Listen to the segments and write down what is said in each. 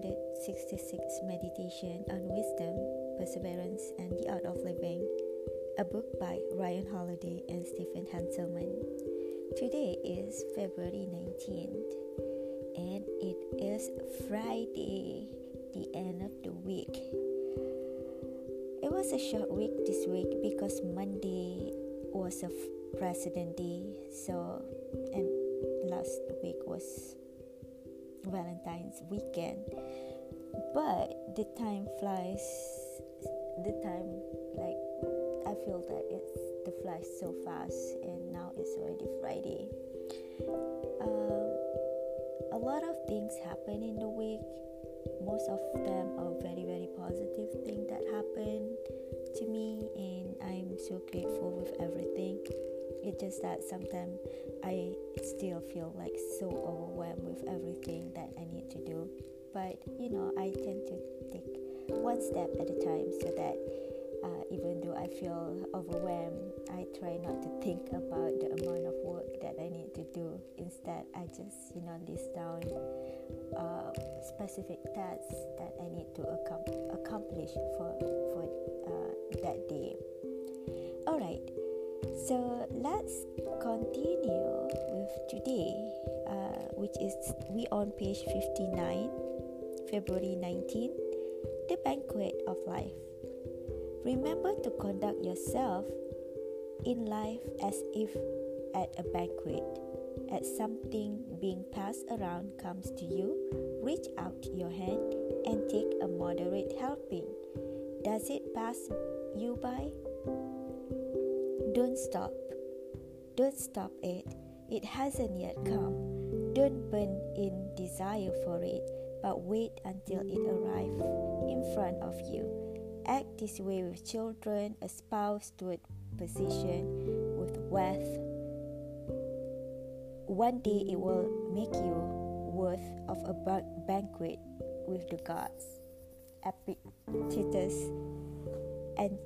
366 Meditation on Wisdom, Perseverance, and the Art of Living, a book by Ryan Holiday and Stephen Hanselman. Today is February 19th, and it is Friday, the end of the week. It was a short week this week because Monday was a President Day, so and last week was Valentine's weekend. But the time flies. The time, like, I feel that it's the flies so fast, and now it's already Friday. Um, a lot of things happen in the week. Most of them are very, very positive things that happen to me, and I'm so grateful with everything. It's just that sometimes I still feel like so overwhelmed with everything that I need to do. But you know, I tend to take one step at a time so that uh, even though I feel overwhelmed, I try not to think about the amount of work that I need to do. Instead, I just you know list down uh, specific tasks that I need to accom- accomplish for for uh, that day. All right. So let's continue with today, uh, which is we on page 59, February 19, the banquet of life. Remember to conduct yourself in life as if at a banquet. As something being passed around comes to you, reach out your hand and take a moderate helping. Does it pass you by? Don't stop. Don't stop it. It hasn't yet come. Don't burn in desire for it, but wait until it arrives in front of you. Act this way with children, a spouse, to a position, with wealth. One day it will make you worth of a banquet with the gods. Epictetus and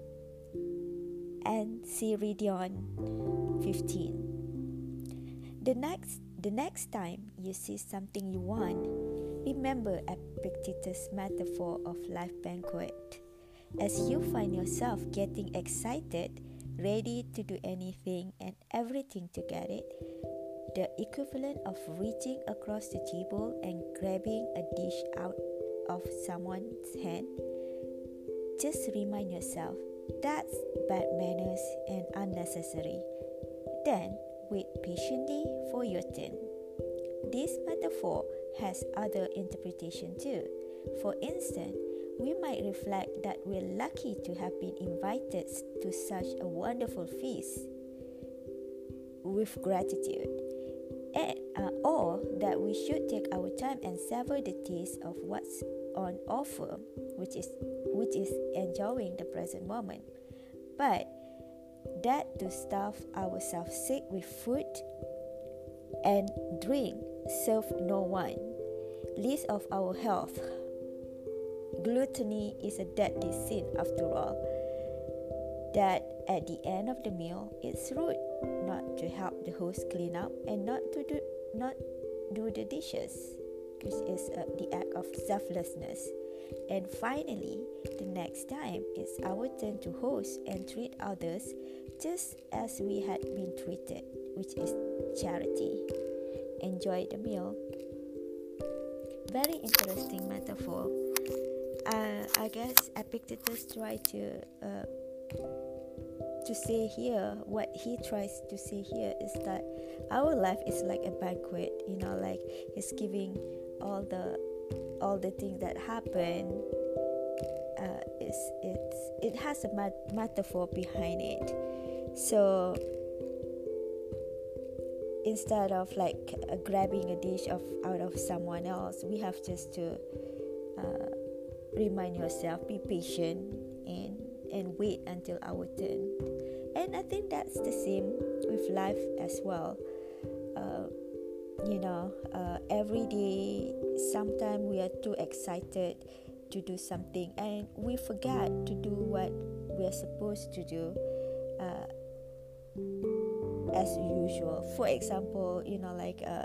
Enchiridion 15. The next the next time you see something you want, remember Epictetus' metaphor of life banquet. As you find yourself getting excited, ready to do anything and everything to get it, the equivalent of reaching across the table and grabbing a dish out of someone's hand, just remind yourself that's bad manners and unnecessary. Then wait patiently for your turn. This metaphor has other interpretation too. For instance, we might reflect that we're lucky to have been invited to such a wonderful feast with gratitude, and, uh, or that we should take our time and savor the taste of what's on offer, which is which is enjoying the present moment. But that to stuff ourselves sick with food and drink serve no one, least of our health. Gluttony is a deadly sin after all. That at the end of the meal, it's rude not to help the host clean up and not to do not do the dishes, which is uh, the act of selflessness. And finally, the next time it's our turn to host and treat others just as we had been treated, which is charity. Enjoy the meal. Very interesting metaphor. Uh, I guess Epictetus tried to uh, to say here what he tries to say here is that our life is like a banquet. You know, like he's giving all the all the things that happen uh, it's, it's, it has a mat- metaphor behind it. So instead of like uh, grabbing a dish of out of someone else we have just to uh, remind yourself be patient and and wait until our turn. And i think that's the same with life as well. Uh, you know uh, every day sometimes we are too excited to do something and we forget to do what we are supposed to do uh, as usual for example you know like uh,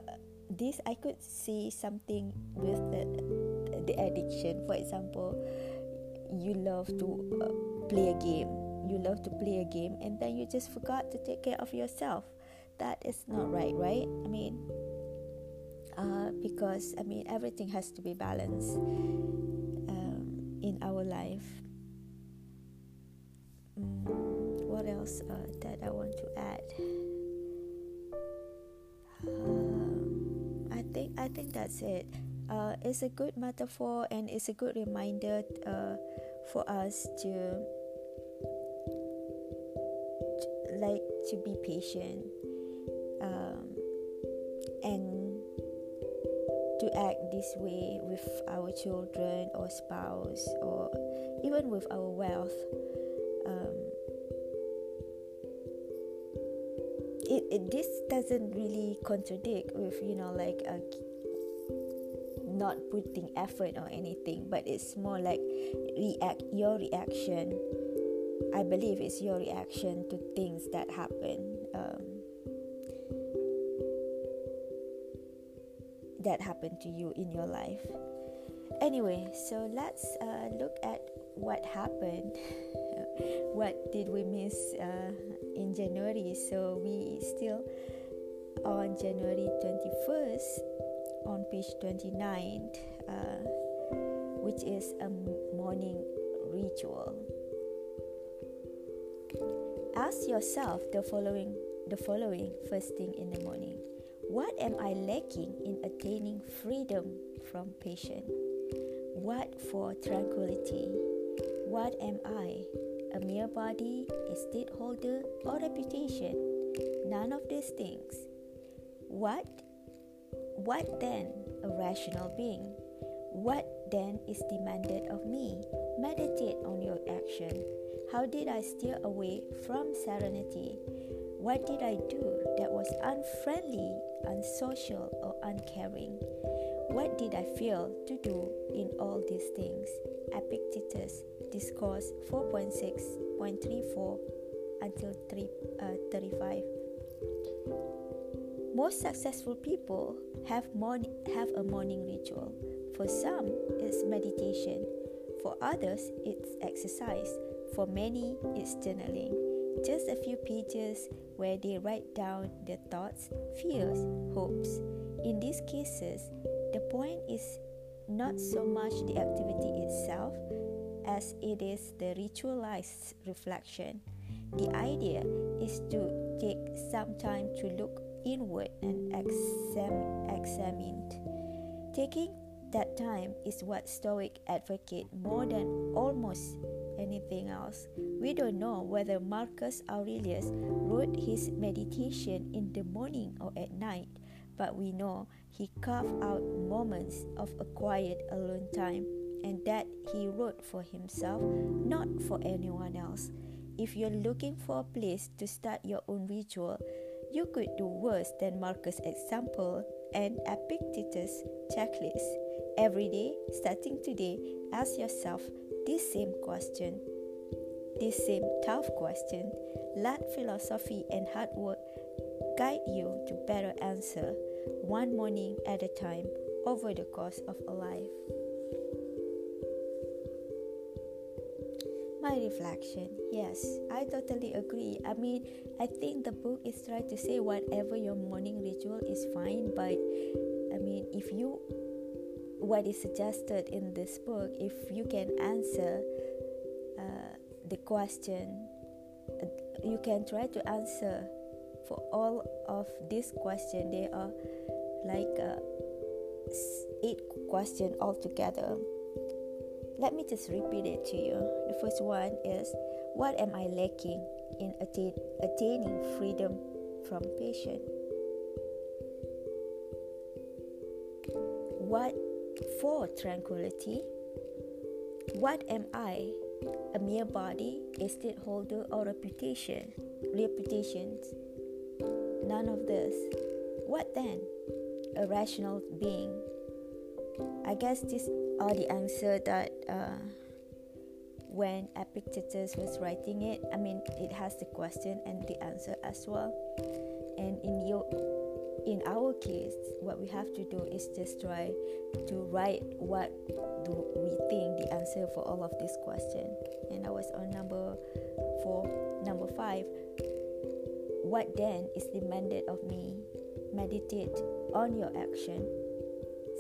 this i could see something with the the addiction. For example, you love to uh, play a game. You love to play a game, and then you just forgot to take care of yourself. That is not right, right? I mean, because I mean everything has to be balanced um, in our life. Mm, what else uh, that I want to add? Uh, I think I think that's it. Uh, it's a good metaphor and it's a good reminder uh, for us to, to like to be patient um, and act this way with our children or spouse or even with our wealth. Um, it, it this doesn't really contradict with you know like uh, not putting effort or anything, but it's more like react your reaction. I believe it's your reaction to things that happen. That happened to you in your life. Anyway, so let's uh, look at what happened. what did we miss uh, in January? So we still on January 21st on page 29, uh, which is a morning ritual. Ask yourself the following the following first thing in the morning. What am I lacking in attaining freedom from passion? What for tranquility? What am I? A mere body, a state holder, or reputation? None of these things. What? What then? A rational being. What then is demanded of me? Meditate on your action. How did I steer away from serenity? What did I do that was unfriendly unsocial, or uncaring. What did I fail to do in all these things? Epictetus, Discourse 4.6.34 until 3, uh, 35. Most successful people have, morning, have a morning ritual. For some, it's meditation. For others, it's exercise. For many, it's journaling. Just a few pages where they write down their thoughts, fears, hopes. In these cases, the point is not so much the activity itself as it is the ritualized reflection. The idea is to take some time to look inward and exam- examine. Taking that time is what Stoic advocate more than almost anything else. We don't know whether Marcus Aurelius wrote his meditation in the morning or at night, but we know he carved out moments of a quiet alone time and that he wrote for himself, not for anyone else. If you're looking for a place to start your own ritual, you could do worse than Marcus' example and Epictetus' checklist. Every day, starting today, ask yourself this same question. This same tough question. Let philosophy and hard work guide you to better answer one morning at a time over the course of a life. My reflection, yes, I totally agree. I mean, I think the book is trying to say whatever your morning ritual is fine, but I mean, if you what is suggested in this book, if you can answer uh, the question, you can try to answer for all of this question. There are like uh, eight questions altogether. Let me just repeat it to you. The first one is What am I lacking in attain- attaining freedom from passion? What for tranquility? What am I? A mere body, a state holder, or reputation? Reputations? None of this. What then? A rational being. I guess these are the answer that uh, when Epictetus was writing it, I mean, it has the question and the answer as well. And in your in our case, what we have to do is just try to write what do we think the answer for all of these questions. And I was on number four, number five. What then is demanded of me? Meditate on your action.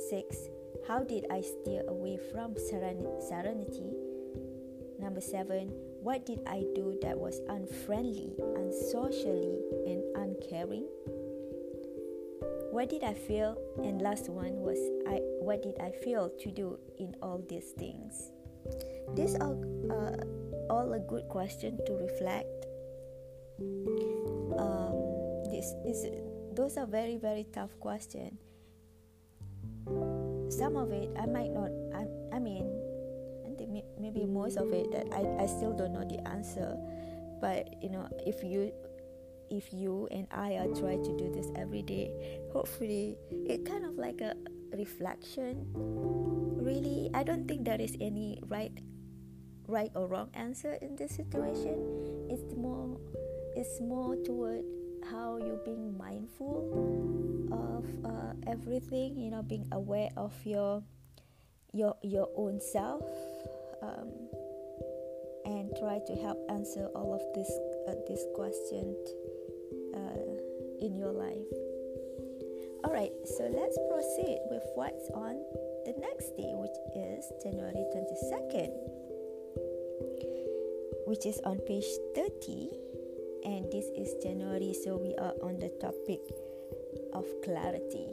Six. How did I steer away from serenity? Number seven. What did I do that was unfriendly, unsocially, and uncaring? What did I feel? And last one was I. What did I feel to do in all these things? These are uh, all a good question to reflect. Um, this is those are very very tough questions. Some of it I might not. I, I mean, maybe most of it that I, I still don't know the answer. But you know, if you if you and I are trying to do this every day, hopefully it kind of like a reflection. Really, I don't think there is any right right or wrong answer in this situation. It's more it's more toward how you being mindful of uh, everything. You know, being aware of your your your own self. Um, and try to help answer all of this uh, this questions in your life. Alright, so let's proceed with what's on the next day, which is January 22nd, which is on page 30. And this is January, so we are on the topic of clarity.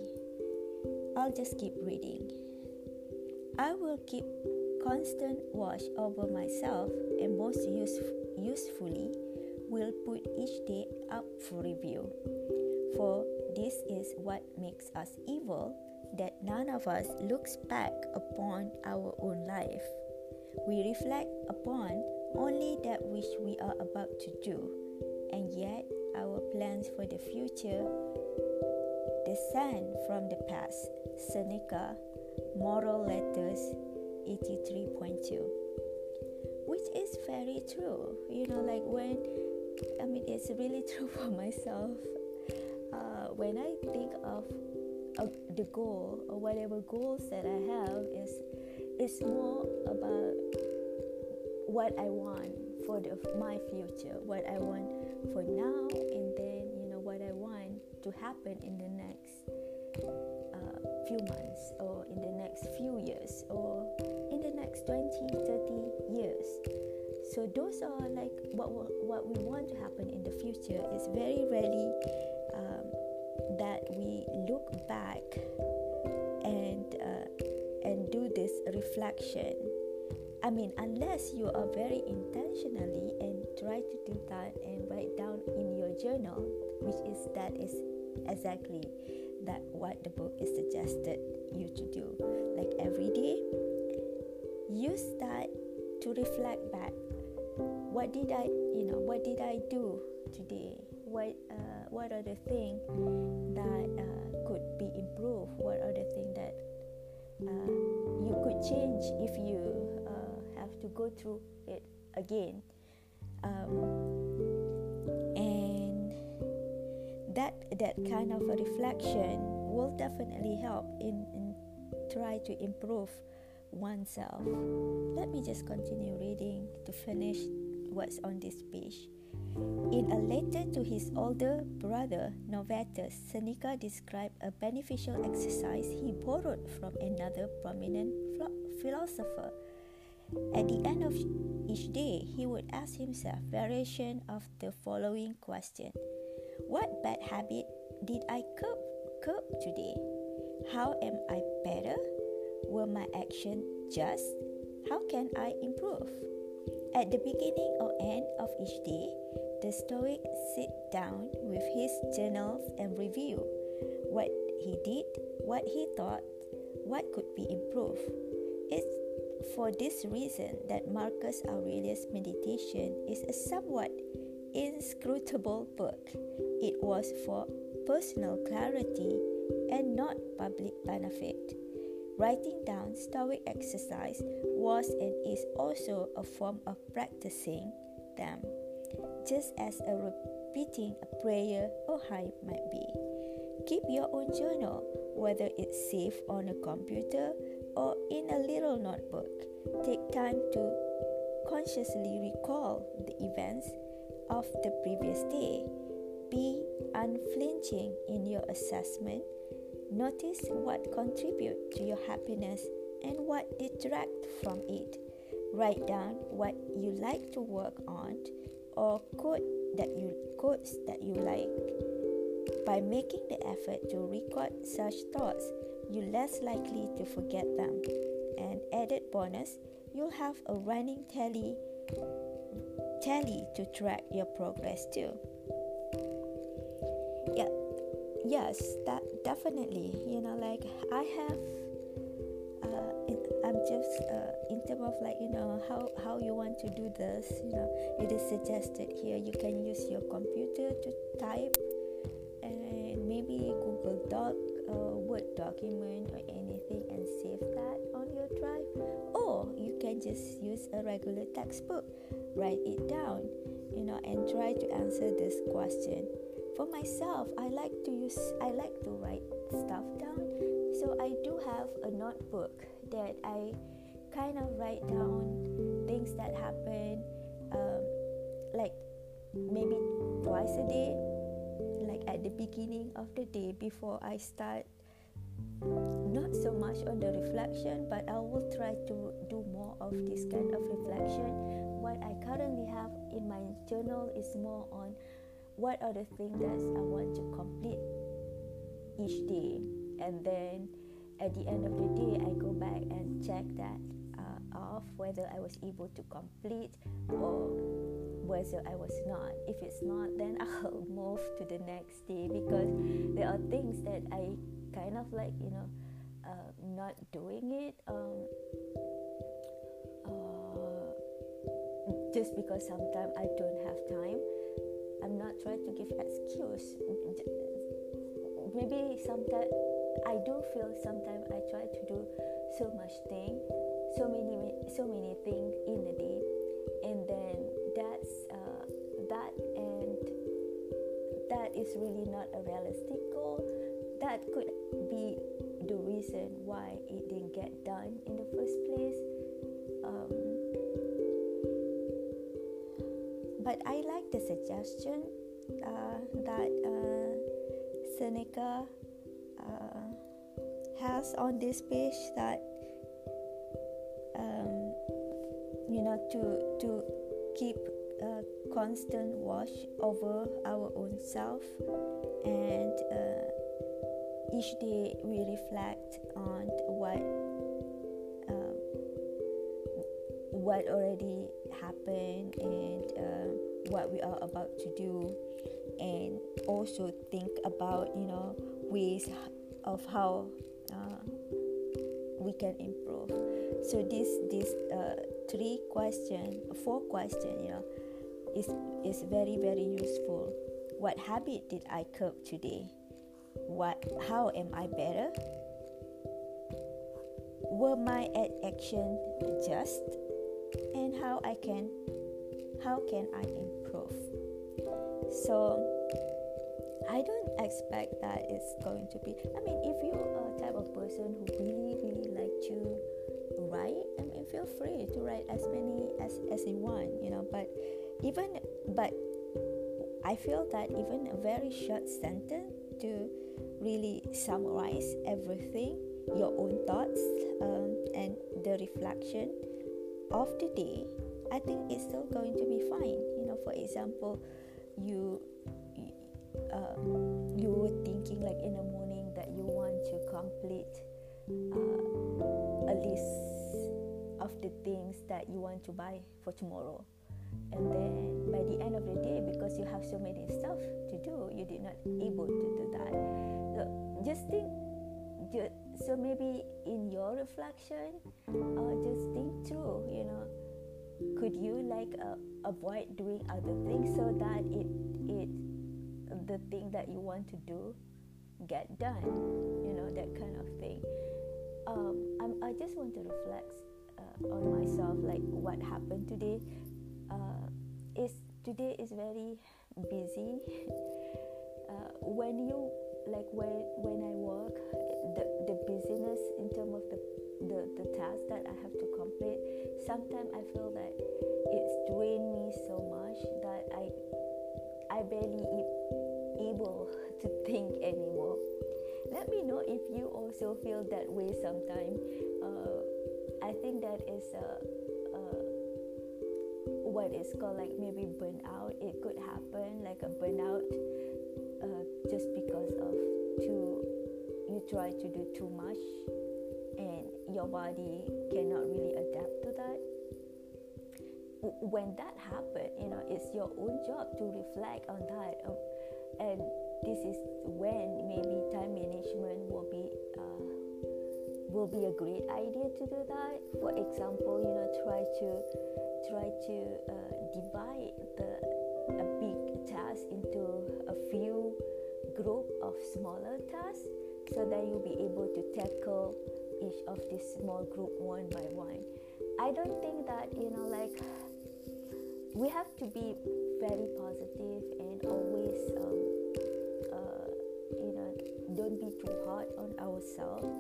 I'll just keep reading. I will keep constant watch over myself and most use- usefully will put each day up for review. For this is what makes us evil, that none of us looks back upon our own life. We reflect upon only that which we are about to do, and yet our plans for the future descend from the past. Seneca, Moral Letters 83.2. Which is very true. You know, like when, I mean, it's really true for myself when I think of the goal or whatever goals that I have is it's more about what I want for the, my future, what I want for now, and then you know what I want to happen in the next uh, few months or in the next few years or in the next 20 30 years. So those are like what what we want to happen in the future. Is very rarely look back and uh, and do this reflection. I mean unless you are very intentionally and try to do that and write down in your journal which is that is exactly that what the book is suggested you to do. Like every day you start to reflect back. What did i you know what did i do today? What uh, what are the things that uh, could be improved? What are the things that uh, you could change if you uh, have to go through it again? Um, and that that kind of a reflection will definitely help in, in try to improve oneself. Let me just continue reading to finish what's on this page in a letter to his older brother Novatus, Seneca described a beneficial exercise he borrowed from another prominent philosopher. At the end of each day, he would ask himself variation of the following question: What bad habit did I curb, curb today? How am I better? Were my actions just? How can I improve? At the beginning or end of each day, the Stoic sit down with his journals and review what he did, what he thought, what could be improved. It's for this reason that Marcus Aurelius' Meditation is a somewhat inscrutable book. It was for personal clarity and not public benefit. Writing down Stoic exercise was and is also a form of practicing them just as a repeating a prayer or hymn might be. Keep your own journal, whether it's safe on a computer or in a little notebook. Take time to consciously recall the events of the previous day. Be unflinching in your assessment. Notice what contribute to your happiness and what detract from it. Write down what you like to work on or quote that you quotes that you like. By making the effort to record such thoughts, you're less likely to forget them. And added bonus, you'll have a running tally tally to track your progress too. Yeah, yes, that definitely. You know, like I have I'm just uh, in terms of like you know how how you want to do this. You know, it is suggested here. You can use your computer to type, and maybe Google Doc, uh, Word document, or anything, and save that on your drive. Or you can just use a regular textbook, write it down, you know, and try to answer this question. For myself, I like to use I like to write stuff down. So I do have a notebook that I kind of write down things that happen, um, like maybe twice a day, like at the beginning of the day before I start. Not so much on the reflection, but I will try to do more of this kind of reflection. What I currently have in my journal is more on what are the things that I want to complete each day, and then at the end of the day, I go back and check that uh, off whether I was able to complete or whether I was not. If it's not, then I'll move to the next day because there are things that I kind of like, you know, uh, not doing it. Um, uh, just because sometimes I don't have time. I'm not trying to give excuse. Maybe sometimes I do feel sometimes I try to do so much thing, so many so many things in a day, and then that's uh, that and that is really not a realistic goal. That could be the reason why it didn't get done in the first place. Um, but I like the suggestion uh, that uh, Seneca uh, has on this page that um, you know to to keep a constant watch over our own self and uh, each day we reflect on what um, what already happened and uh, what we are about to do. And also think about you know ways of how uh, we can improve. So this this uh, three question four question you know is is very very useful. What habit did i curb today? What how am i better? Were my actions just and how i can how can i improve so I don't expect that it's going to be. I mean, if you're a type of person who really, really like to write, I mean, feel free to write as many as as you want, you know. But even, but I feel that even a very short sentence to really summarize everything, your own thoughts, um, and the reflection of the day, I think it's still going to be fine. You know, for example, you uh, you were thinking like in the morning that you want to complete uh, a list of the things that you want to buy for tomorrow and then by the end of the day because you have so many stuff to do you did not able to do that so just think just, so maybe in your reflection uh, just think through you know could you like uh, avoid doing other things so that it it the thing that you want to do get done you know that kind of thing. Um, I I just want to reflect uh, on myself like what happened today. Uh, is today is very busy. Uh, when you like when when I work, the busyness in terms of the the the task that I have to complete. Sometimes I feel that it's drained me so much that I I barely able to think anymore. Let me know if you also feel that way sometimes. Uh, I think that is uh, uh, what is called like maybe burnout. It could happen like a burnout uh, just because of too try to do too much and your body cannot really adapt to that. When that happens you know it's your own job to reflect on that. Um, and this is when maybe time management will be uh, will be a great idea to do that. For example you know try to try to uh, divide the a big task into group of smaller tasks so that you'll be able to tackle each of these small group one by one. I don't think that you know like we have to be very positive and always um, uh, you know don't be too hard on ourselves.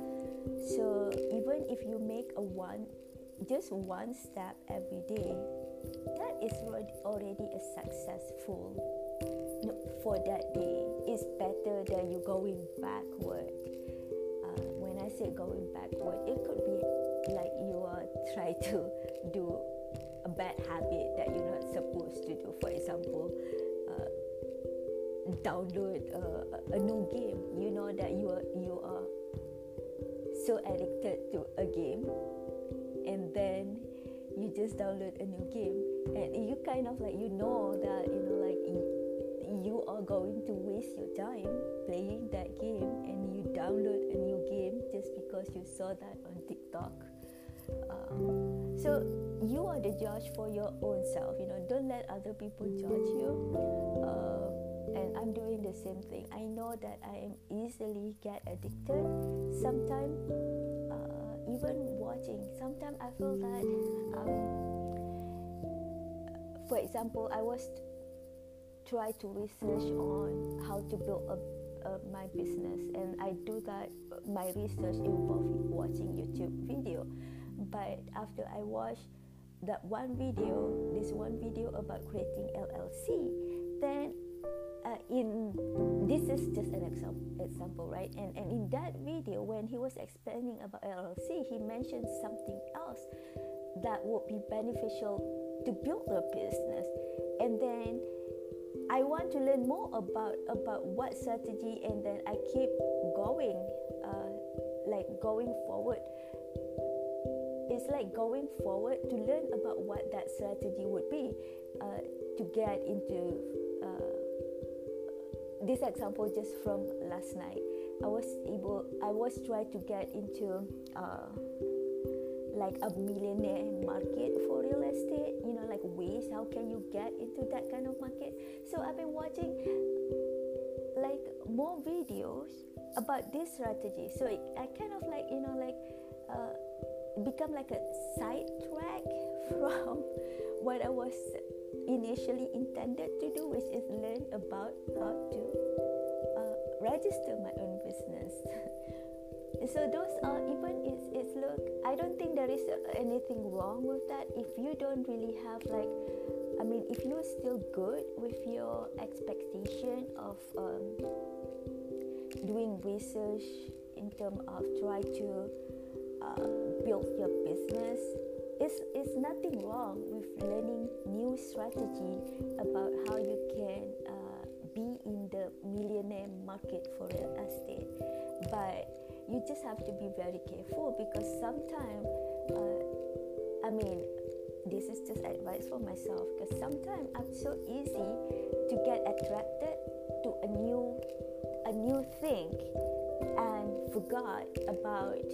So even if you make a one just one step every day that is already a successful for that day is better than you going backward. Uh, when i say going backward it could be like you are trying to do a bad habit that you're not supposed to do. For example uh, download a, a new game. You know that you are you are so addicted to a game and then you just download a new game. And you kind of like you know that you know like you, are going to waste your time playing that game and you download a new game just because you saw that on tiktok. Um, so you are the judge for your own self you know don't let other people judge you. Uh, and i'm doing the same thing. I know that i am easily get addicted. Sometimes uh, even watching sometimes i feel that um, for example i was try to research on how to build a my business. And i do that my research involves watching youtube video. But after i watch that one video this one video about creating llc then uh, in this is just an example, example right? And, and in that video when he was explaining about llc he mentioned something else that would be beneficial to build a business. And then i want to learn more about about what strategy and then i keep going uh, like going forward. It's like going forward to learn about what that strategy would be uh, to get into uh, this example just from last night. I was able i was trying to get into uh, like a millionaire market for real estate you know like ways how can you get into that kind of market so i've been watching like more videos about this strategy so i kind of like you know like uh, become like a sidetrack from what I was initially intended to do, which is learn about how to uh, register my own business. so those are even it's, it's look i don't think there is anything wrong with that. If you don't really have like i mean if you're still good with your expectation of um, doing research in terms of try to uh, build your business it's, it's nothing wrong with learning new strategy about how you can uh, be in the millionaire market for real estate. But you just have to be very careful because sometimes uh, i mean this is just advice for myself because sometimes i'm so easy to get attracted to a new a new thing and forgot about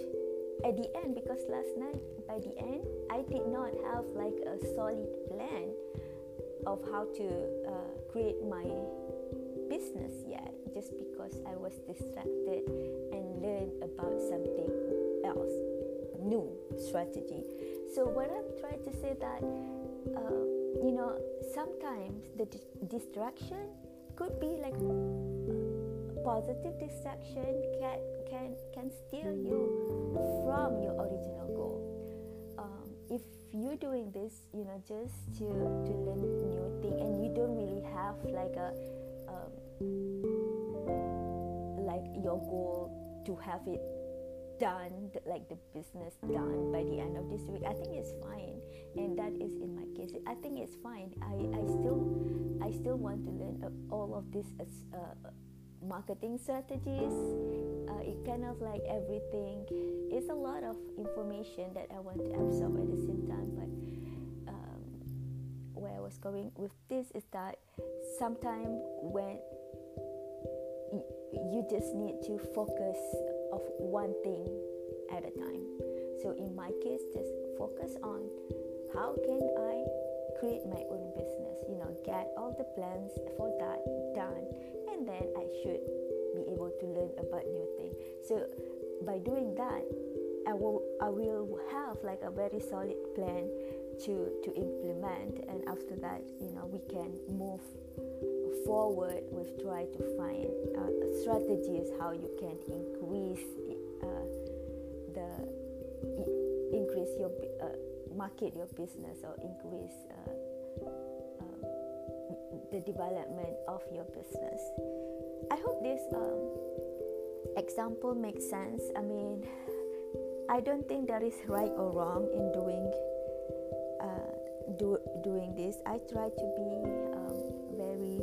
at the end because last night by the end i did not have like a solid plan of how to uh, create my business yet just because i was distracted and learned about something else new strategy so what i'm trying to say that uh, you know sometimes the di- distraction could be like positive distraction can can can steer you from your original goal. Um, if you're doing this, you know, just to to learn new thing, and you don't really have like a um, like your goal to have it done like the business done by the end of this week i think it's fine. And that is in my case. I think it's fine. I, I still i still want to learn all of this uh, marketing strategies. Uh, it kind of like everything. It's a lot of information that i want to absorb at the same time but was going with this is that sometimes when you just need to focus of one thing at a time. So in my case, just focus on how can I create my own business, you know, get all the plans for that done, and then I should be able to learn about new things. So by doing that, I will I will have like a very solid plan to to implement, and after that, you know, we can move forward with try to find uh, strategies how you can increase uh, the increase your uh, market your business or increase uh, um, the development of your business. I hope this um, example makes sense. I mean i don't think there is right or wrong in doing uh, do, doing this i try to be um, very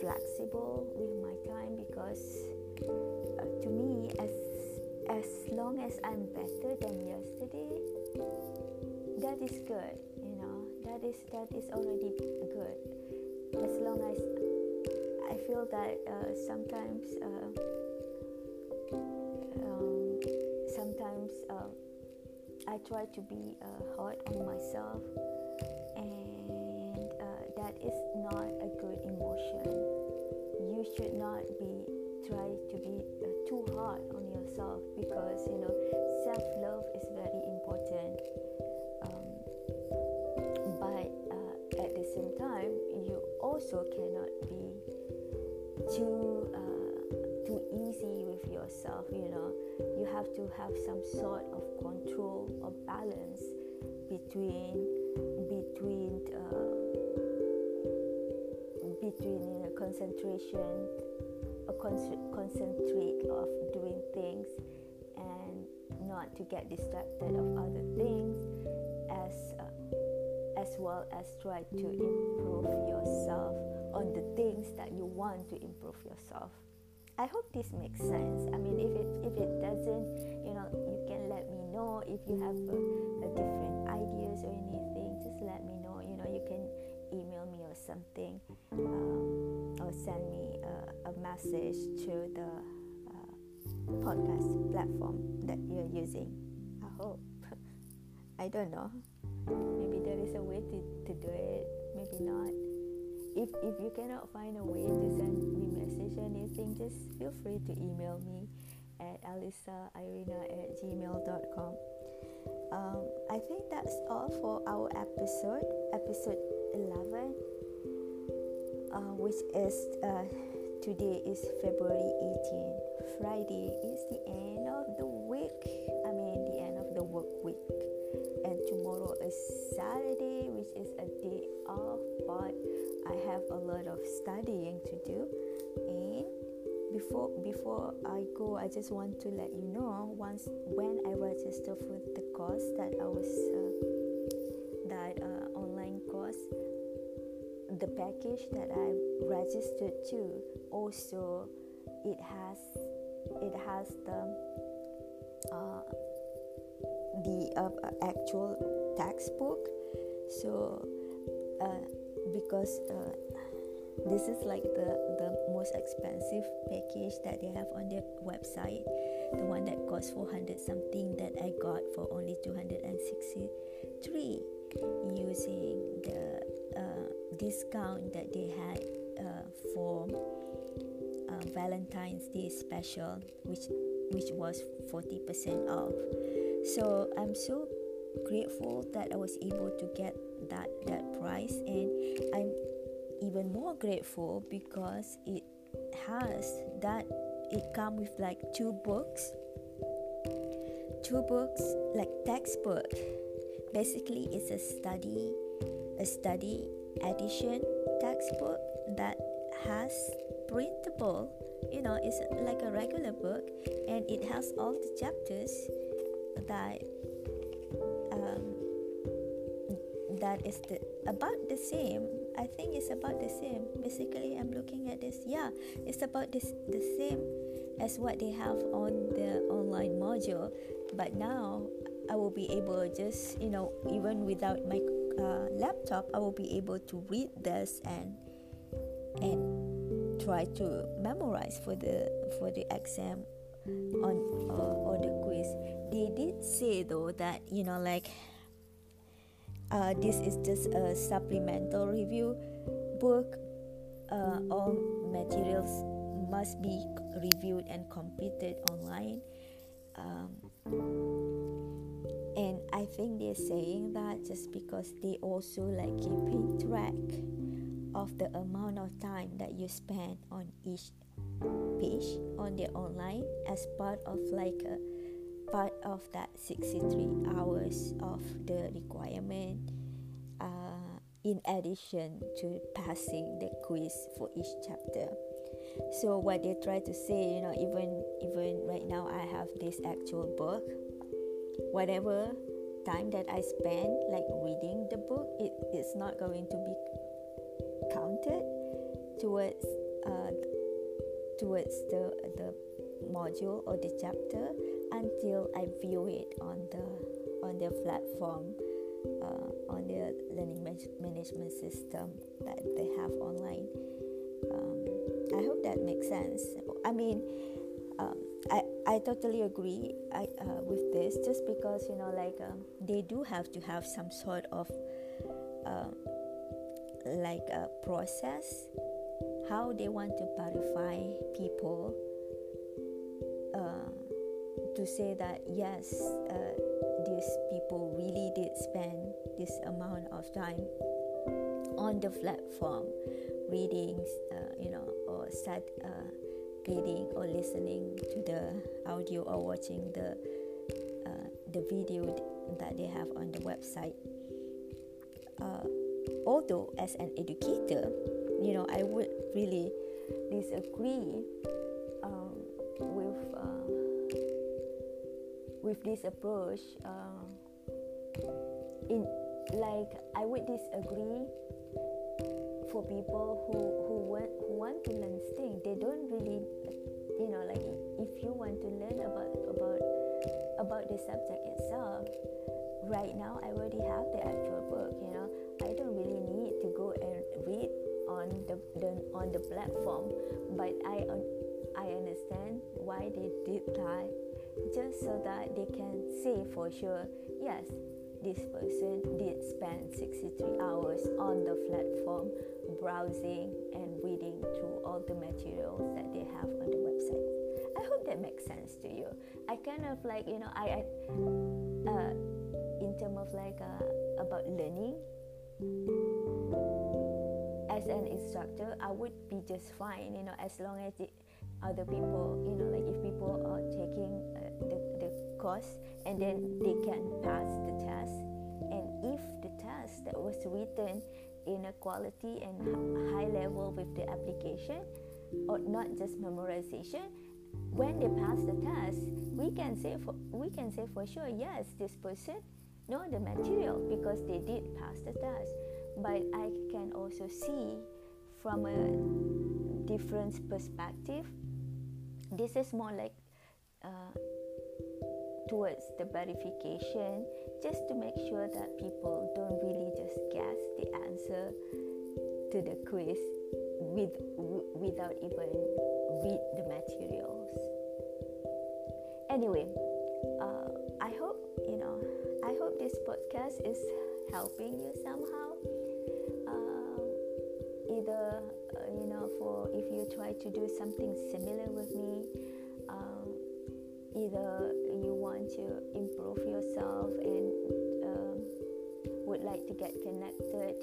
flexible with my time because uh, to me as as long as I'm better than yesterday that is good you know? That is that is already good. As long as I feel that uh, sometimes I try to be uh, hard on myself and uh, that is not a good emotion. You should not be try to be uh, too hard on yourself because you know self-love is very important um, but uh, at the same time you also cannot be too uh, too easy with yourself you know. You have to have some sort of control or balance between between uh, between you know, concentration a con- concentrate of doing things and not to get distracted of other things as uh, as well as try to improve yourself on the things that you want to improve yourself I hope this makes sense. I mean, if it if it doesn't, you know, you can let me know if you have a, a different ideas or anything. Just let me know. You know, you can email me or something um, or send me a, a message to the uh, podcast platform that you're using. I hope. I don't know. Maybe there is a way to, to do it, maybe not. If, if you cannot find a way to send me or anything, just feel free to email me at alisairina at gmail.com. Um, I think that's all for our episode, episode 11 uh, which is uh, today is February 18 Friday is the end of the week I mean the end of the work week and tomorrow is but I have a lot of studying to do. And before before I go I just want to let you know once when I register for the course that I was uh, that uh, online course the package that I registered to also it has it has the uh, the uh, actual textbook. So uh, because uh, this is like the the most expensive package that they have on their website the one that costs 400 something that I got for only 263 using the uh, discount that they had uh, for uh, Valentine's Day special, which which was 40% off. So I'm so grateful that I was able to get that that price, and I'm even more grateful because it has that it come with like two books. Two books like textbook. Basically it's a study a study edition textbook that has printable you know it's like a regular book and it has all the chapters that that is the about the same. I think it's about the same. Basically i'm looking at this. Yeah it's about this the same as what they have on the online module. But now i will be able just you know even without my uh, laptop i will be able to read this and and try to memorize for the for the exam on uh, or the quiz. They did say though that you know like uh, this is just a supplemental review book. Uh, all materials must be reviewed and completed online. Um, and i think they're saying that just because they also like keeping track of the amount of time that you spend on each page on the online as part of like a of that 63 hours of the requirement uh, in addition to passing the quiz for each chapter. So what they try to say you know even even right now i have this actual book. Whatever time that i spend like reading the book it is not going to be counted towards uh, towards the the module or the chapter until I view it on the on their platform uh, on their learning management system that they have online. Um, I hope that makes sense. I mean, um, I I totally agree I, uh, with this. Just because you know, like um, they do have to have some sort of um, like a process how they want to verify people to say that yes uh, these people really did spend this amount of time on the platform reading uh, you know or start uh, reading or listening to the audio or watching the uh, the video that they have on the website. Uh, although as an educator you know i would really disagree with this approach uh, in like i would disagree for people who who want who want to learn things they don't really you know like if you want to learn about about about the subject itself right now i already have the actual book you know. I don't really need to go and read on the, the on the platform, but I I understand why they did that, just so that they can say for sure, yes, this person did spend 63 hours on the platform browsing and reading through all the materials that they have on the website. I hope that makes sense to you. I kind of like you know I, I uh, in terms of like uh, about learning as an instructor i would be just fine you know as long as it, other people you know like if people are taking course and then they can pass the test. And if the test that was written in a quality and high level with the application or not just memorization when they pass the test we can say for we can say for sure yes this person know the material because they did pass the test. But i can also see from a different perspective this is more like uh, towards the verification just to make sure that people don't really just guess the answer to the quiz with w- without even read the materials anyway uh, i hope you know I hope this podcast is helping you somehow. Um, either uh, you know, for if you try to do something similar with me, um, either want to improve yourself and um, would like to get connected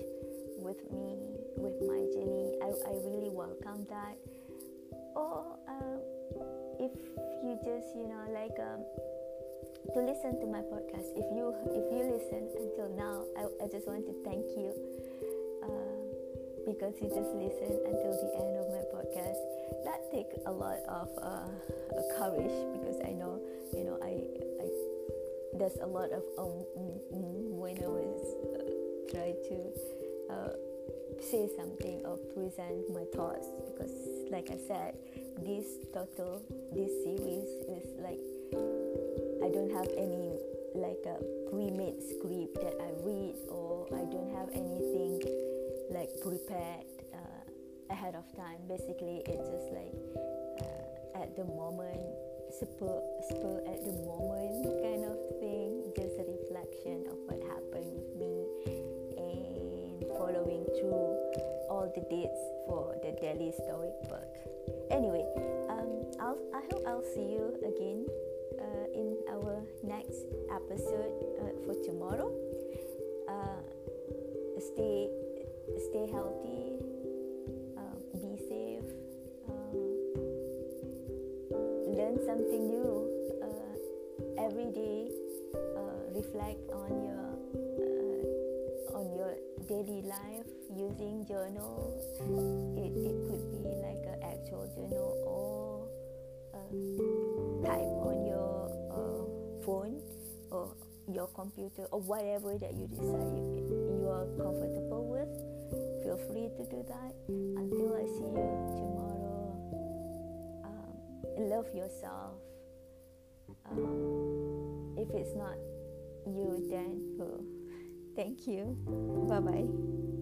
with me with my journey, I, I really welcome that. or um, if you just you know like um, to listen to my podcast if you if you listen until now I, I just want to thank you uh, because you just listen until the end of my podcast that take a lot of uh, courage because I know you know I, I there's a lot of um, mm, mm, when I was uh, try to uh, say something or present my thoughts because like I said this total this series is like I don't have any like a pre-made script that I read or I don't have anything like prepared ahead of time. Basically it's just like uh, at the moment spur, spur at the moment kind of thing just a reflection of what happened with me and following through all the dates for the Daily Stoic book. Anyway um, I'll, I hope I'll see you again uh, in our next episode uh, for tomorrow. Uh, stay stay healthy something new uh, every day reflect on your on your daily life using journal. It, it could be like an actual journal or type on your uh, phone or your computer or whatever that you decide you, are comfortable with. Feel free to do that. Until i see you tomorrow love yourself. Um, if it's not you then who thank you. Bye bye